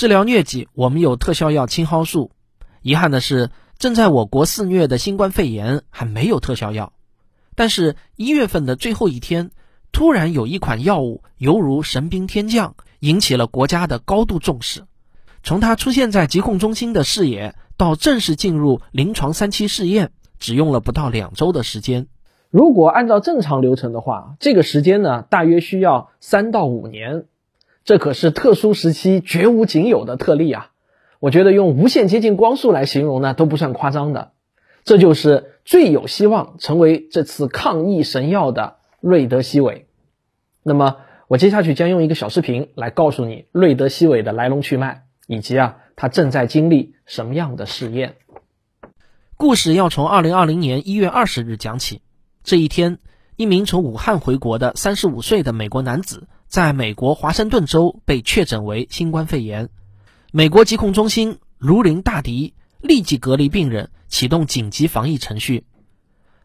治疗疟疾，我们有特效药青蒿素。遗憾的是，正在我国肆虐的新冠肺炎还没有特效药。但是，一月份的最后一天，突然有一款药物犹如神兵天降，引起了国家的高度重视。从它出现在疾控中心的视野到正式进入临床三期试验，只用了不到两周的时间。如果按照正常流程的话，这个时间呢，大约需要三到五年。这可是特殊时期绝无仅有的特例啊！我觉得用无限接近光速来形容呢，都不算夸张的。这就是最有希望成为这次抗疫神药的瑞德西韦。那么，我接下去将用一个小视频来告诉你瑞德西韦的来龙去脉，以及啊，它正在经历什么样的试验。故事要从二零二零年一月二十日讲起。这一天，一名从武汉回国的三十五岁的美国男子。在美国华盛顿州被确诊为新冠肺炎，美国疾控中心如临大敌，立即隔离病人，启动紧急防疫程序。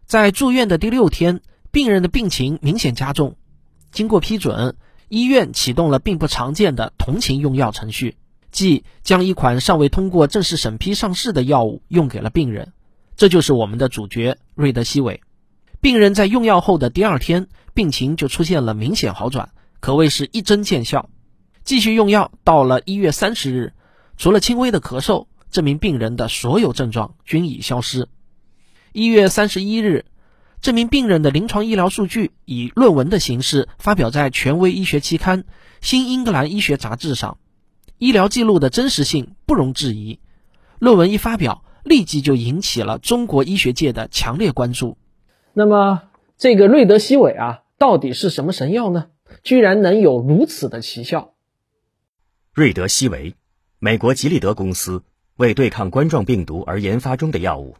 在住院的第六天，病人的病情明显加重。经过批准，医院启动了并不常见的同情用药程序，即将一款尚未通过正式审批上市的药物用给了病人。这就是我们的主角瑞德西韦。病人在用药后的第二天，病情就出现了明显好转。可谓是一针见效，继续用药。到了一月三十日，除了轻微的咳嗽，这名病人的所有症状均已消失。一月三十一日，这名病人的临床医疗数据以论文的形式发表在权威医学期刊《新英格兰医学杂志》上，医疗记录的真实性不容置疑。论文一发表，立即就引起了中国医学界的强烈关注。那么，这个瑞德西韦啊，到底是什么神药呢？居然能有如此的奇效！瑞德西韦，美国吉利德公司为对抗冠状病毒而研发中的药物，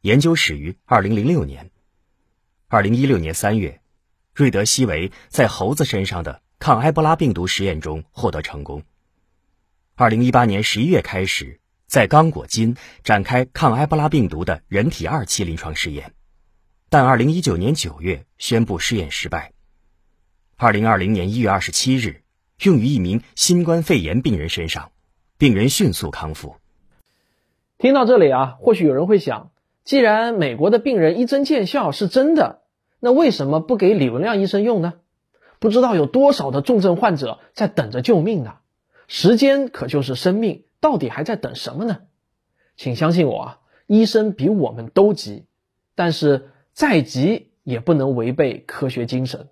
研究始于二零零六年。二零一六年三月，瑞德西韦在猴子身上的抗埃博拉病毒实验中获得成功。二零一八年十一月开始，在刚果金展开抗埃博拉病毒的人体二期临床试验，但二零一九年九月宣布试验失败。二零二零年一月二十七日，用于一名新冠肺炎病人身上，病人迅速康复。听到这里啊，或许有人会想，既然美国的病人一针见效是真的，那为什么不给李文亮医生用呢？不知道有多少的重症患者在等着救命呢？时间可就是生命，到底还在等什么呢？请相信我啊，医生比我们都急，但是再急也不能违背科学精神。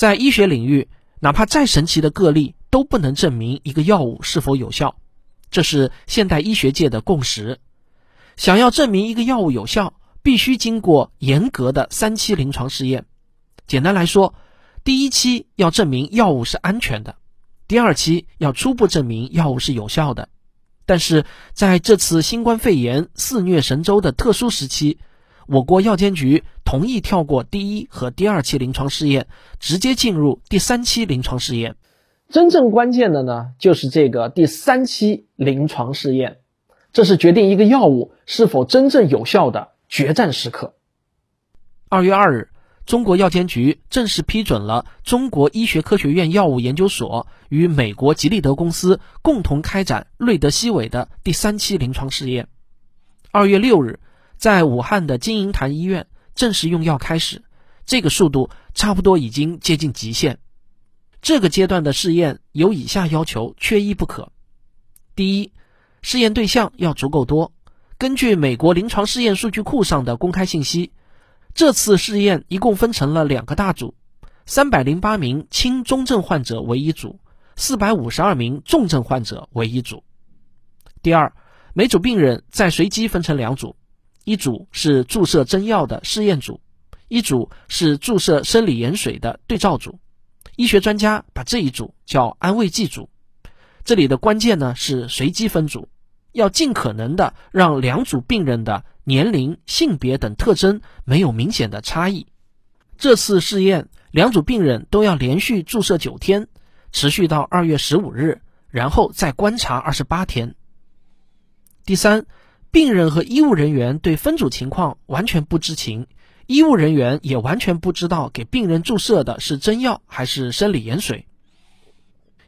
在医学领域，哪怕再神奇的个例都不能证明一个药物是否有效，这是现代医学界的共识。想要证明一个药物有效，必须经过严格的三期临床试验。简单来说，第一期要证明药物是安全的，第二期要初步证明药物是有效的。但是在这次新冠肺炎肆虐神州的特殊时期，我国药监局同意跳过第一和第二期临床试验，直接进入第三期临床试验。真正关键的呢，就是这个第三期临床试验，这是决定一个药物是否真正有效的决战时刻。二月二日，中国药监局正式批准了中国医学科学院药物研究所与美国吉利德公司共同开展瑞德西韦的第三期临床试验。二月六日。在武汉的金银潭医院正式用药开始，这个速度差不多已经接近极限。这个阶段的试验有以下要求，缺一不可：第一，试验对象要足够多。根据美国临床试验数据库上的公开信息，这次试验一共分成了两个大组，三百零八名轻中症患者为一组，四百五十二名重症患者为一组。第二，每组病人再随机分成两组。一组是注射真药的试验组，一组是注射生理盐水的对照组。医学专家把这一组叫安慰剂组。这里的关键呢是随机分组，要尽可能的让两组病人的年龄、性别等特征没有明显的差异。这次试验，两组病人都要连续注射九天，持续到二月十五日，然后再观察二十八天。第三。病人和医务人员对分组情况完全不知情，医务人员也完全不知道给病人注射的是真药还是生理盐水。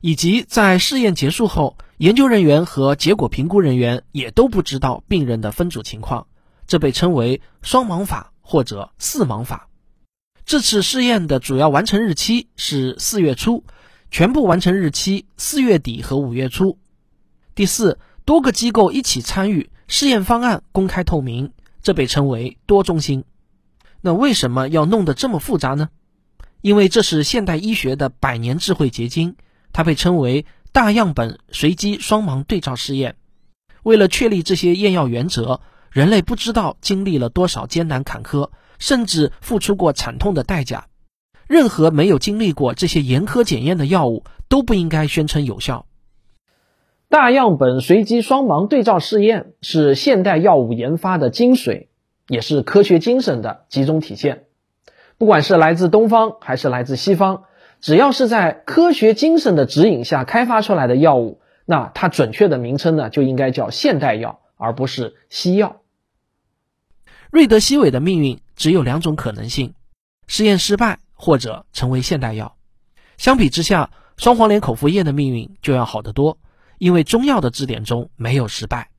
以及在试验结束后，研究人员和结果评估人员也都不知道病人的分组情况，这被称为双盲法或者四盲法。这次试验的主要完成日期是四月初，全部完成日期四月底和五月初。第四，多个机构一起参与，试验方案公开透明，这被称为多中心。那为什么要弄得这么复杂呢？因为这是现代医学的百年智慧结晶，它被称为大样本随机双盲对照试验。为了确立这些验药原则，人类不知道经历了多少艰难坎坷。甚至付出过惨痛的代价。任何没有经历过这些严苛检验的药物都不应该宣称有效。大样本随机双盲对照试验是现代药物研发的精髓，也是科学精神的集中体现。不管是来自东方还是来自西方，只要是在科学精神的指引下开发出来的药物，那它准确的名称呢就应该叫现代药，而不是西药。瑞德西韦的命运只有两种可能性：试验失败，或者成为现代药。相比之下，双黄连口服液的命运就要好得多，因为中药的字典中没有失败。